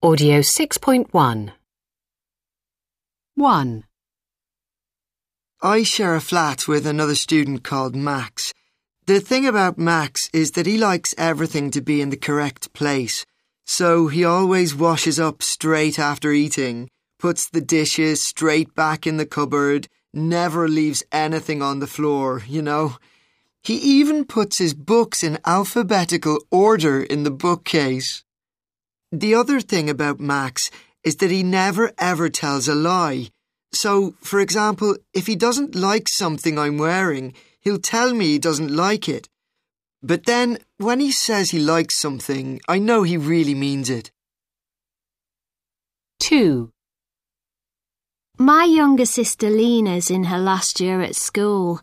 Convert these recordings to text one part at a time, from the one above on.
Audio 6.1 1, I share a flat with another student called Max. The thing about Max is that he likes everything to be in the correct place. So he always washes up straight after eating, puts the dishes straight back in the cupboard, never leaves anything on the floor, you know. He even puts his books in alphabetical order in the bookcase. The other thing about Max is that he never ever tells a lie. So, for example, if he doesn't like something I'm wearing, he'll tell me he doesn't like it. But then, when he says he likes something, I know he really means it. 2, My younger sister Lena's in her last year at school.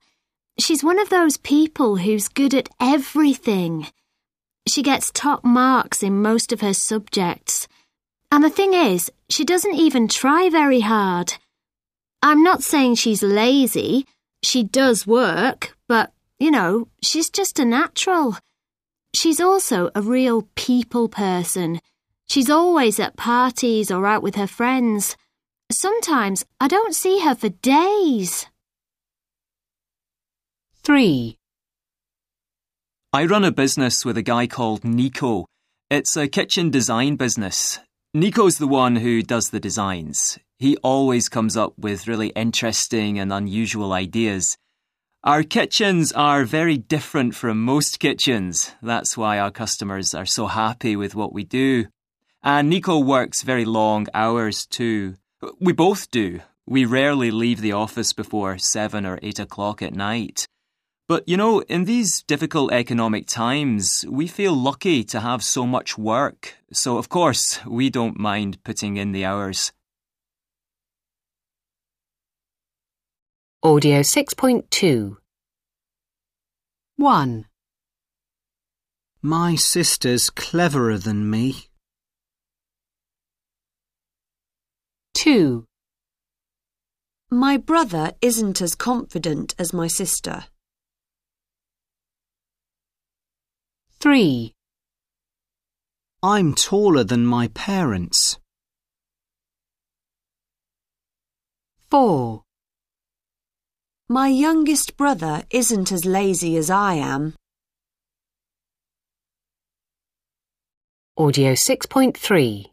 She's one of those people who's good at everything. She gets top marks in most of her subjects. And the thing is, she doesn't even try very hard. I'm not saying she's lazy. She does work, but, you know, she's just a natural. She's also a real people person. She's always at parties or out with her friends. Sometimes I don't see her for days. 3, I run a business with a guy called Nico. It's a kitchen design business. Nico's the one who does the designs. He always comes up with really interesting and unusual ideas. Our kitchens are very different from most kitchens. That's why our customers are so happy with what we do. And Nico works very long hours too. We both do. We rarely leave the office before seven or eight o'clock at night. But you know, in these difficult economic times, we feel lucky to have so much work. So, of course, we don't mind putting in the hours. Audio 6.2 1, My sister's cleverer than me. 2, My brother isn't as confident as my sister. 3, I'm taller than my parents. 4, My youngest brother isn't as lazy as I am. Audio 6.3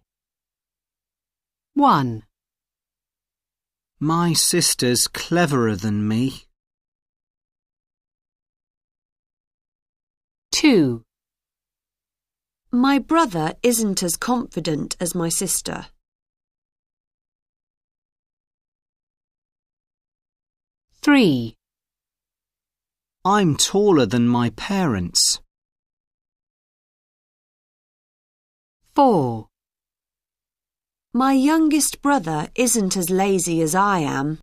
1, My sister's cleverer than me. 2, My brother isn't as confident as my sister. 3, I'm taller than my parents. 4, My youngest brother isn't as lazy as I am.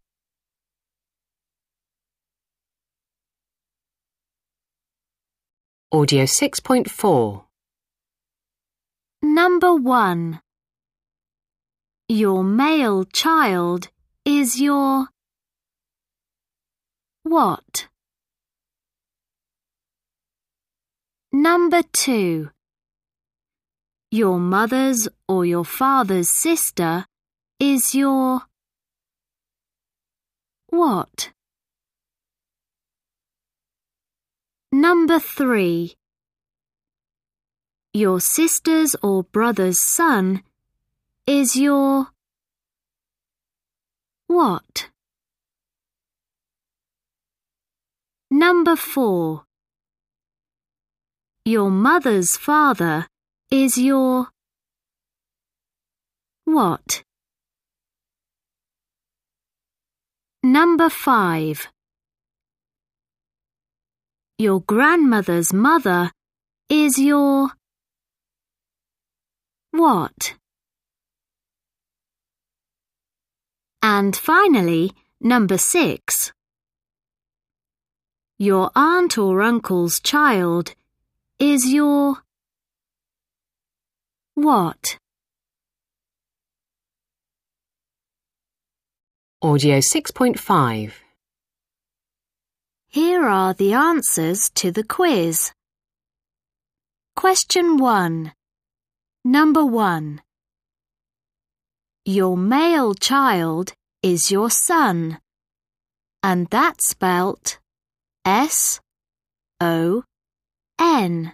Audio 6.4 Number one. Your male child is your what? Number two. Your mother's or your father's sister is your what? Number three. Your sister's or brother's son is your what? Number four. Your mother's father is your what? Number five. Your grandmother's mother is your what? And finally, number six. Your aunt or uncle's child is your what? Audio 6.5 Here are the answers to the quiz. Question 1. Number 1. Your male child is your son, and that's spelt S O N.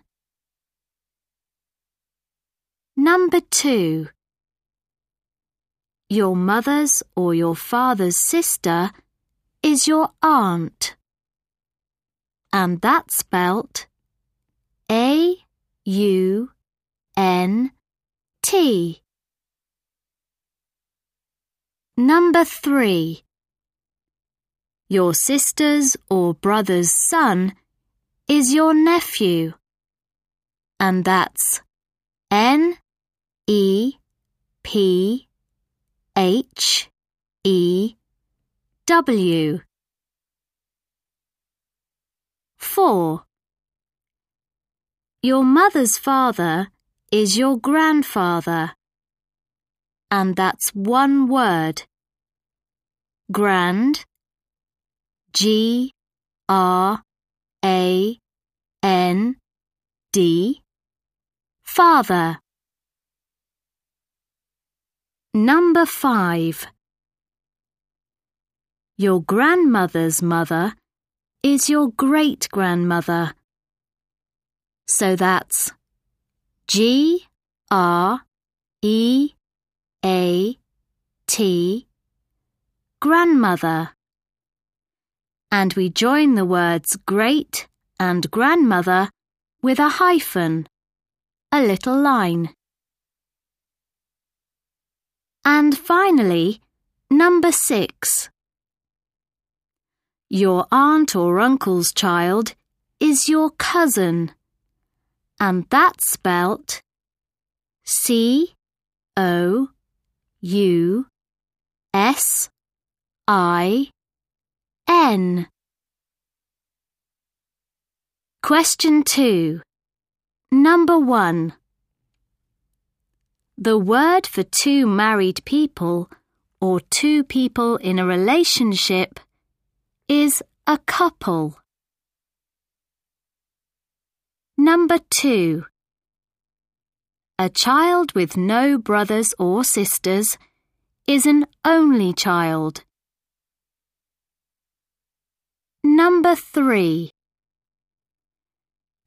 Number two. Your mother's or your father's sister is your aunt, and that's spelt A U N T. Number three. Your sister's or brother's son is your nephew, and that's N E P H E W. 4. Your mother's father is your grandfather, and that's one word. Grand, G R A N D, father. Number 5. Your grandmother's mother is your great grandmother. So that's G R E A T grandmother. And we join the words great and grandmother with a hyphen, a little line. And finally, number six. Your aunt or uncle's child is your cousin, and that's spelt C O U S I N. Question 2. Number 1. The word for two married people or two people in a relationship is a couple. Number 2. A child with no brothers or sisters is an only child. Number 3.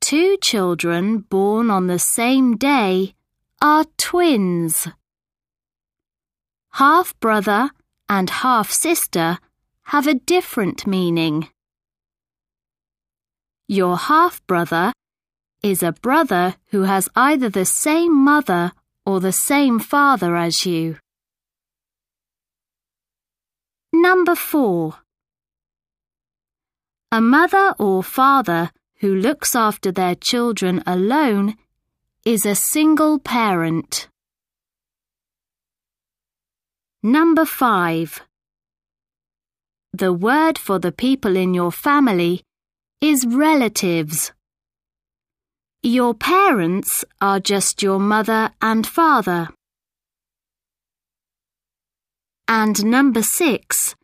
Two children born on the same day are twins. Half brother and half sister have a different meaning. Your half brother is a brother who has either the same mother or the same father as you. Number 4. A mother or father who looks after their children alone is a single parent. Number 5. The word for the people in your family is relatives. Your parents are just your mother and father. And number 6.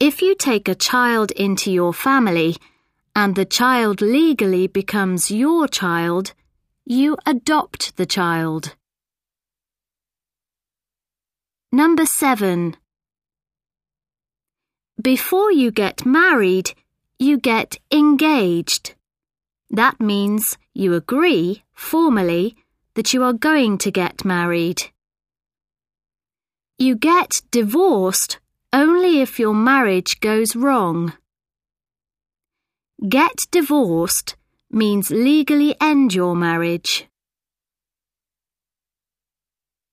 If you take a child into your family and the child legally becomes your child, you adopt the child. Number 7. Before you get married, you get engaged. That means you agree, formally, that you are going to get married. You get divorced only if your marriage goes wrong. Get divorced means legally end your marriage.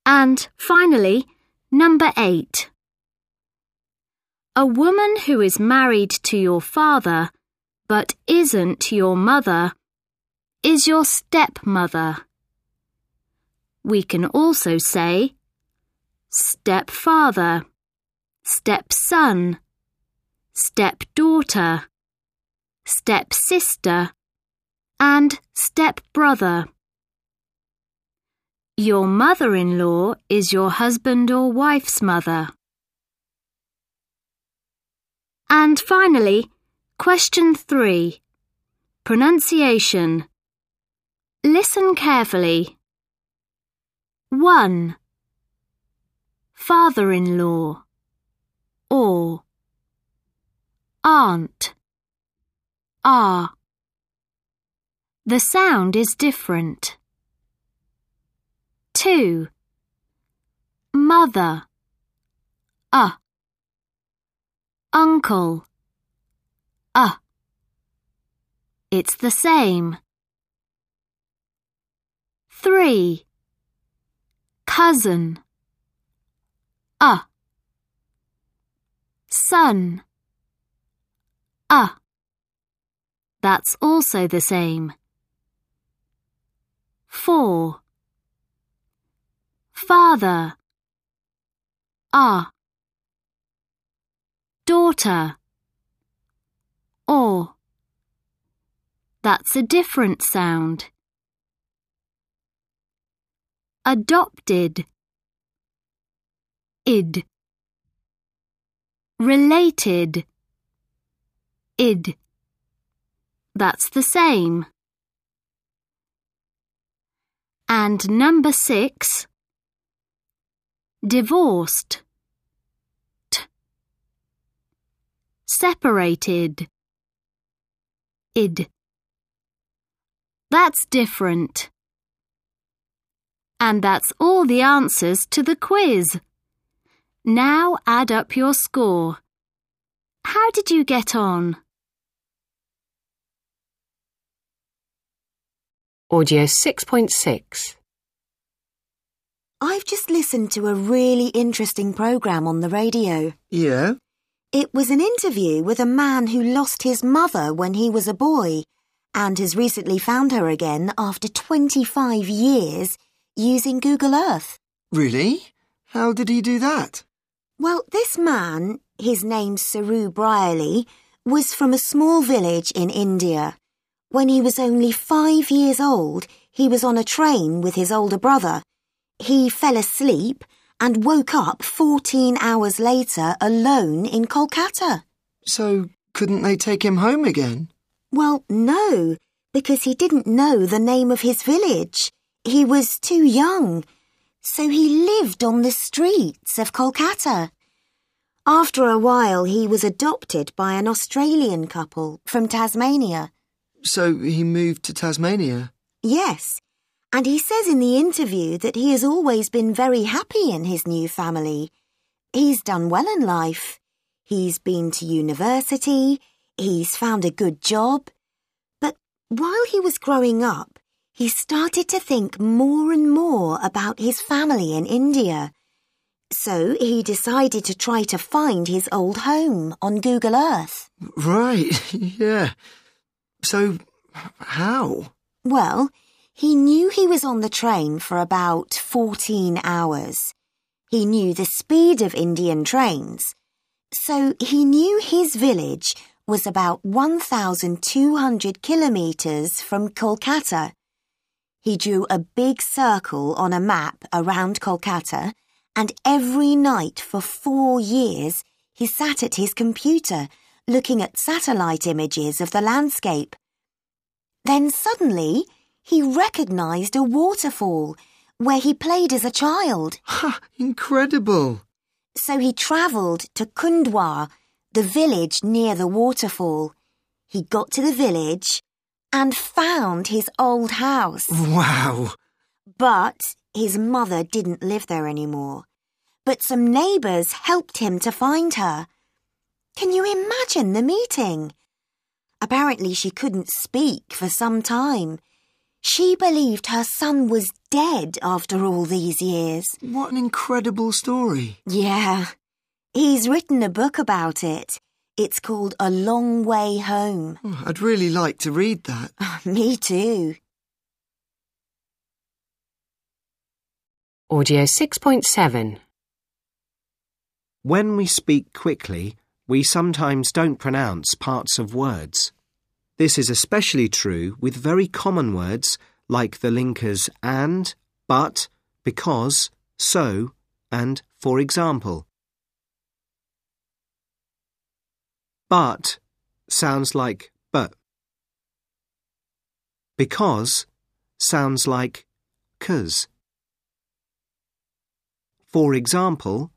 And finally, number eight. A woman who is married to your father but isn't your mother is your stepmother. We can also say stepfather, stepson, stepdaughter, stepsister, and stepbrother. Your mother-in-law is your husband or wife's mother. And finally, question three. Pronunciation. Listen carefully. 1. father-in-law, or aunt, ah. The sound is different. 2. Mother, uh. Uncle, uh. It's the same. 3. Cousin, uh. Son, uh. That's also the same. 4. Father, ah. Daughter, or. That's a different sound. Adopted, id. Related, id. That's the same. And number six, divorced. T. Separated. Id. That's different. And that's all the answers to the quiz. Now add up your score. How did you get on? Audio 6.6. I've just listened to a really interesting programme on the radio. Yeah? It was an interview with a man who lost his mother when he was a boy and has recently found her again after 25 years using Google Earth. Really? How did he do that? Well, this man, his name's Saroo Brierley, was from a small village in India. When he was only five years old, he was on a train with his older brother. He fell asleep and woke up 14 hours later alone in Kolkata. So, couldn't they take him home again? Well, no, because he didn't know the name of his village. He was too young, so he lived on the streets of Kolkata. After a while, he was adopted by an Australian couple from Tasmania. So he moved to Tasmania? Yes, and he says in the interview that he has always been very happy in his new family. He's done well in life. He's been to university, he's found a good job. But while he was growing up, he started to think more and more about his family in India. So he decided to try to find his old home on Google Earth. Right, yeah. So, how? Well, he knew he was on the train for about 14 hours. He knew the speed of Indian trains. So he knew his village was about 1,200 kilometres from Kolkata. He drew a big circle on a map around Kolkata, and every night for four years he sat at his computer looking at satellite images of the landscape. Then suddenly he recognised a waterfall where he played as a child. Ha! Incredible! So he travelled to Khandwa, the village near the waterfall. He got to the village and found his old house. Wow! But his mother didn't live there anymore. But some neighbours helped him to find her. Can you imagine the meeting? Apparently she couldn't speak for some time. She believed her son was dead after all these years. What an incredible story. Yeah. He's written a book about it. It's called A Long Way Home. Oh, I'd really like to read that. Me too. Audio 6.7. When we speak quickly, we sometimes don't pronounce parts of words. This is especially true with very common words like the linkers and, but, because, so, and for example. But sounds like but. Because sounds like cause. For example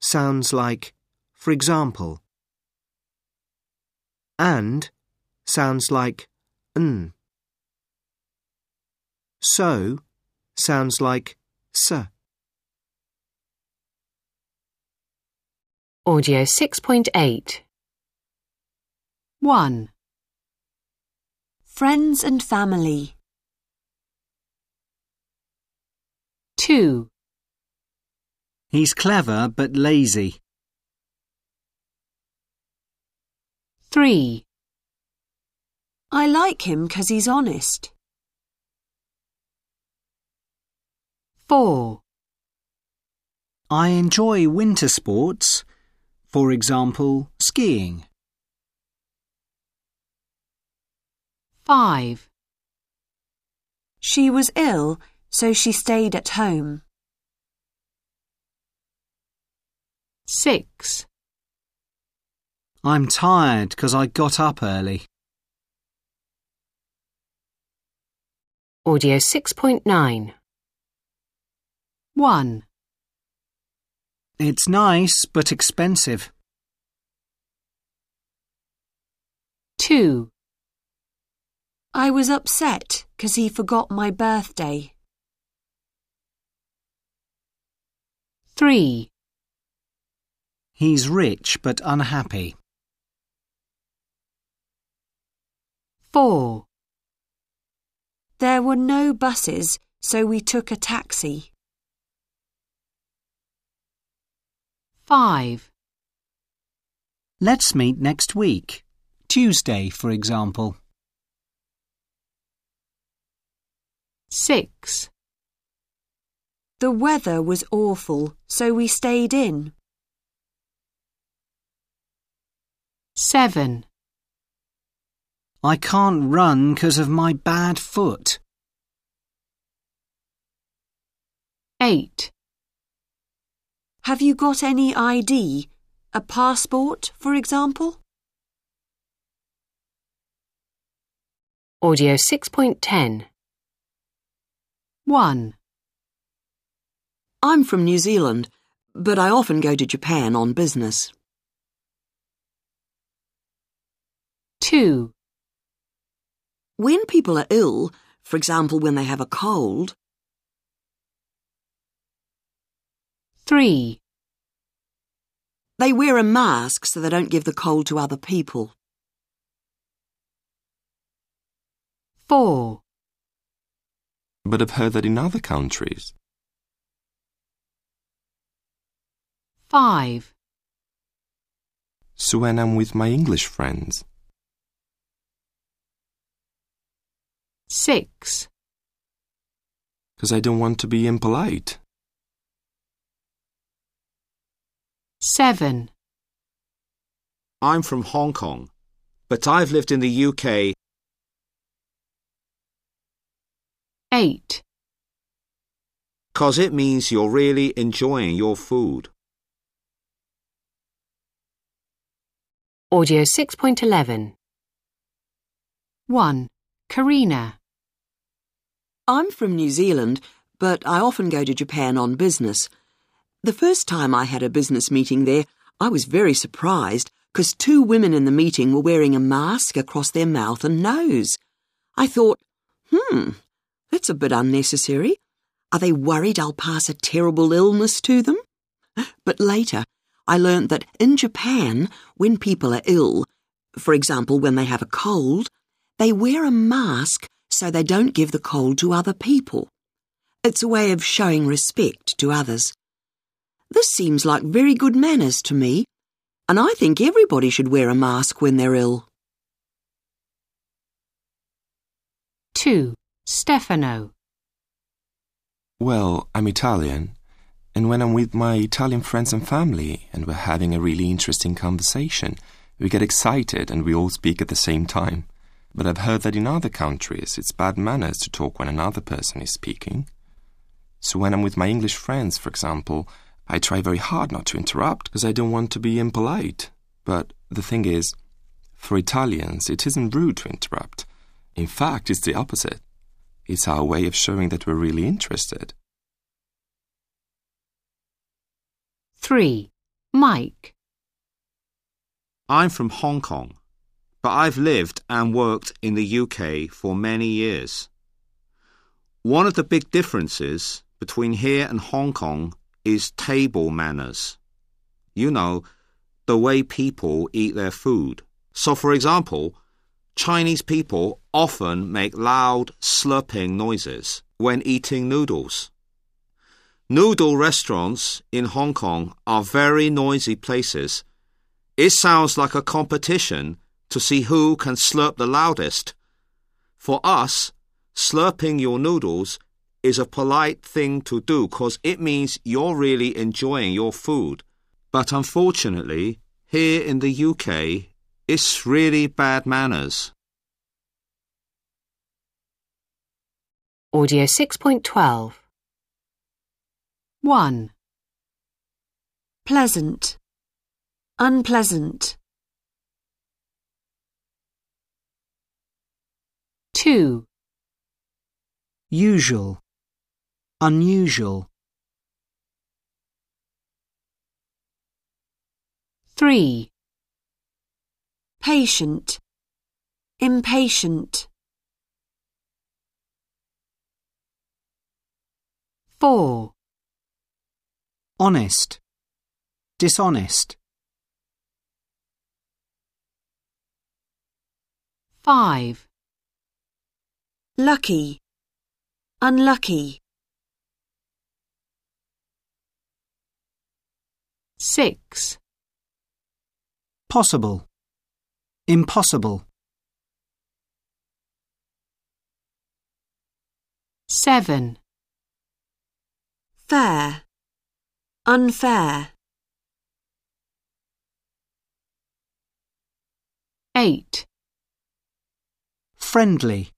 sounds like for example. And sounds like n. So sounds like s. Audio 6.8. 1, Friends and family. 2, He's clever but lazy. 3, I like him 'cause he's honest. 4, I enjoy winter sports, for example, skiing. 5, She was ill, so she stayed at home. 6, I'm tired because I got up early. Audio 6.9. 1, It's nice but expensive. 2, I was upset 'cause he forgot my birthday. 3, He's rich but unhappy. 4, There were no buses, so we took a taxi. 5, Let's meet next week. Tuesday, for example. 6, The weather was awful, so we stayed in. 7, I can't run because of my bad foot. 8, Have you got any ID? A passport, for example? Audio 6.10. 1, I'm from New Zealand, but I often go to Japan on business. 2, When people are ill, for example when they have a cold, 3, they wear a mask so they don't give the cold to other people. 4, But I've heard that in other countries. 5, So when I'm with my English friends, 6, because I don't want to be impolite. 7, I'm from Hong Kong, but I've lived in the UK 8,'cause it means you're really enjoying your food. Audio 6.11. 1. Karina. I'm from New Zealand, but I often go to Japan on business. The first time I had a business meeting there, I was very surprised because two women in the meeting were wearing a mask across their mouth and nose. I thought, hmm, that's a bit unnecessary. Are they worried I'll pass a terrible illness to them? But later, I learnt that in Japan, when people are ill, for example, when they have a cold, they wear a mask so they don't give the cold to other people. It's a way of showing respect to others. This seems like very good manners to me, and I think everybody should wear a mask when they're ill. 2. Stefano. Well, I'm Italian, and when I'm with my Italian friends and family and we're having a really interesting conversation, we get excited and we all speak at the same time. But I've heard that in other countries it's bad manners to talk when another person is speaking. So when I'm with my English friends, for example, I try very hard not to interrupt because I don't want to be impolite. But the thing is, for Italians, it isn't rude to interrupt. In fact, it's the opposite. It's our way of showing that we're really interested. 3. Mike. I'm from Hong Kong, but I've lived and worked in the UK for many years. One of the big differences between here and Hong Kong is table manners. You know, the way people eat their food. So, for example, Chinese people often make loud slurping noises when eating noodles. Noodle restaurants in Hong Kong are very noisy places. It sounds like a competition to see who can slurp the loudest. For us, slurping your noodles is a polite thing to do because it means you're really enjoying your food. But unfortunately, here in the UK, it's really bad manners. Audio 6.12. 1, Pleasant. Unpleasant. 2, Usual. Unusual. 3, Patient. Impatient. 4, Honest. Dishonest. 5, Lucky. Unlucky. 6, Possible. Impossible. 7, Fair. Unfair. 8, Friendly.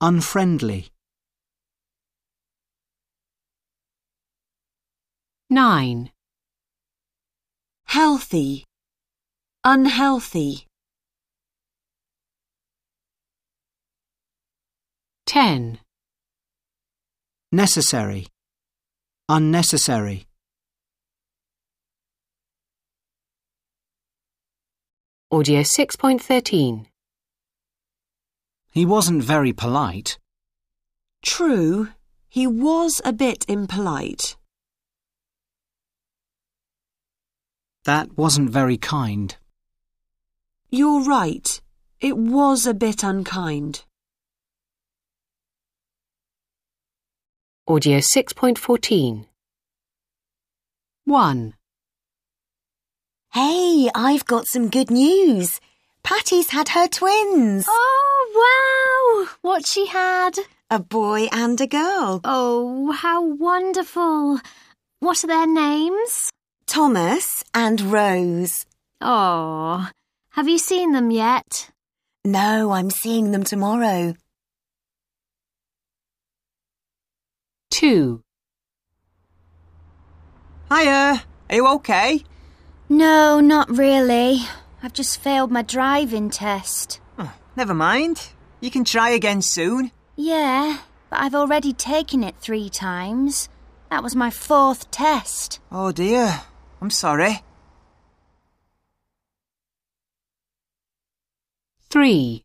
Unfriendly. 9, Healthy. Unhealthy. 10, Necessary. Unnecessary. Audio 6.13. He wasn't very polite. True, he was a bit impolite. That wasn't very kind. You're right. It was a bit unkind. Audio 6.14. 1, Hey, I've got some good news. Patty's had her twins. Oh, wow! What she had? A boy and a girl. Oh, how wonderful. What are their names? Thomas and Rose. Oh, have you seen them yet? No, I'm seeing them tomorrow. 2, Hiya, are you okay? No, not really. I've just failed my driving test. Oh, never mind. You can try again soon. Yeah, but I've already taken it three times. That was my fourth test. Oh dear, I'm sorry. 3,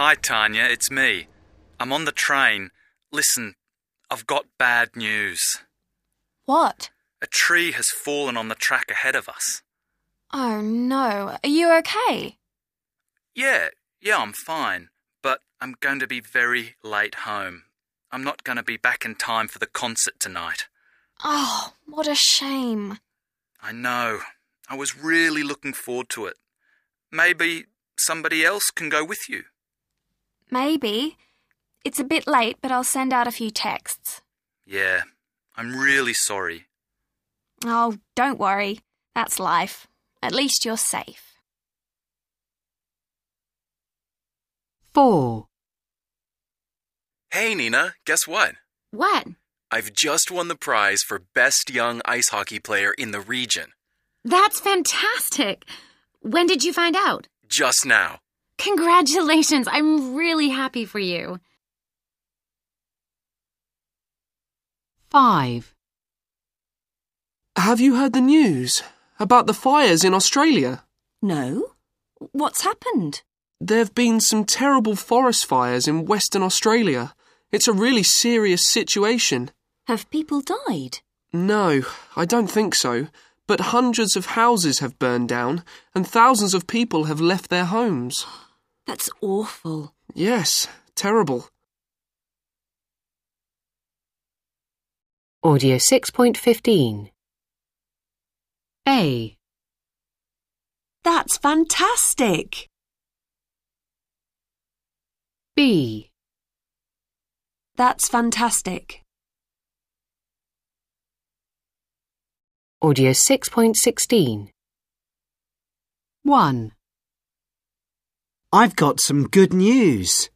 Hi, Tanya, it's me. I'm on the train. Listen, I've got bad news. What? A tree has fallen on the track ahead of us. Oh no. Are you okay? Yeah, yeah, I'm fine, but I'm going to be very late home. I'm not going to be back in time for the concert tonight. Oh, what a shame. I know. I was really looking forward to it. Maybe somebody else can go with you. Maybe. It's a bit late, but I'll send out a few texts. Yeah, I'm really sorry. Oh, don't worry. That's life. At least you're safe. 4, Hey, Nina, guess what? What? I've just won the prize for Best Young Ice Hockey Player in the region. That's fantastic. When did you find out? Just now. Congratulations. I'm really happy for you. 5. Have you heard the news about the fires in Australia? No. What's happened? There have been some terrible forest fires in Western Australia. It's a really serious situation. Have people died? No, I don't think so. But hundreds of houses have burned down and thousands of people have left their homes. That's awful. Yes, terrible. Audio 6.15. A. That's fantastic. B. That's fantastic. Audio 6.16. 1. I've got some good news.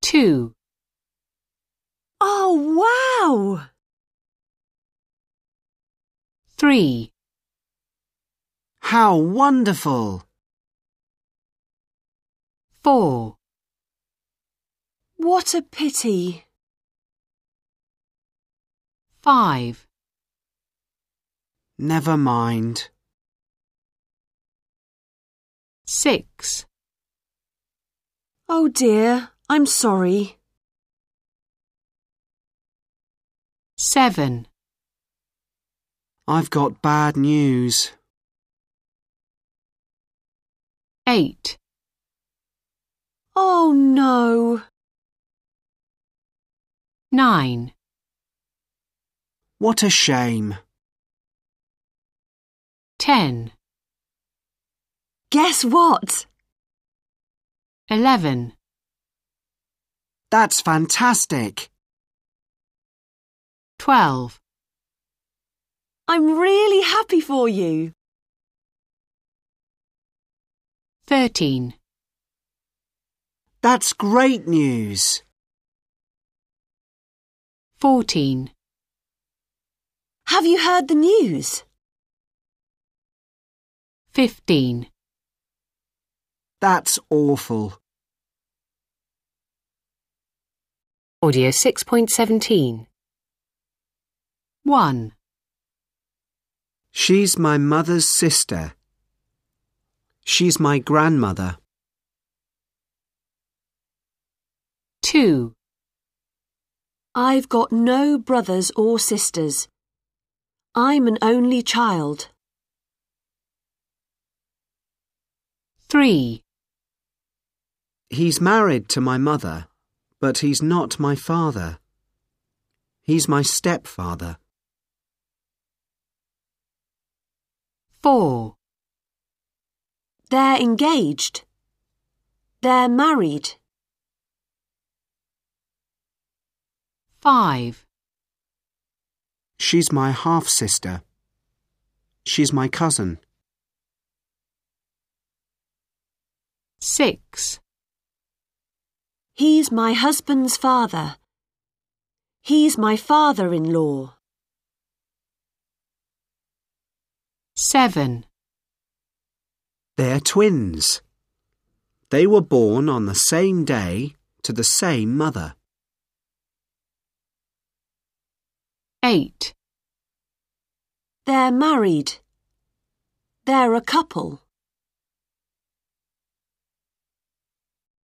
2. Oh, wow! 3. How wonderful! 4. What a pity. 5. Never mind. 6. Oh dear, I'm sorry. 7. I've got bad news. 8. Oh no. 9. What a shame. 10. Guess what? 11. That's fantastic. 12. I'm really happy for you. 13. That's great news. 14. Have you heard the news? 15. That's awful. Audio 6.17. 1. She's my mother's sister. She's my grandmother. 2. I've got no brothers or sisters. I'm an only child. 3. He's married to my mother, but he's not my father. He's my stepfather. 4. They're engaged. They're married. 5. She's my half sister. She's my cousin. 6. He's my husband's father. He's my father in law. 7. They're twins. They were born on the same day to the same mother. 8. They're married. They're a couple.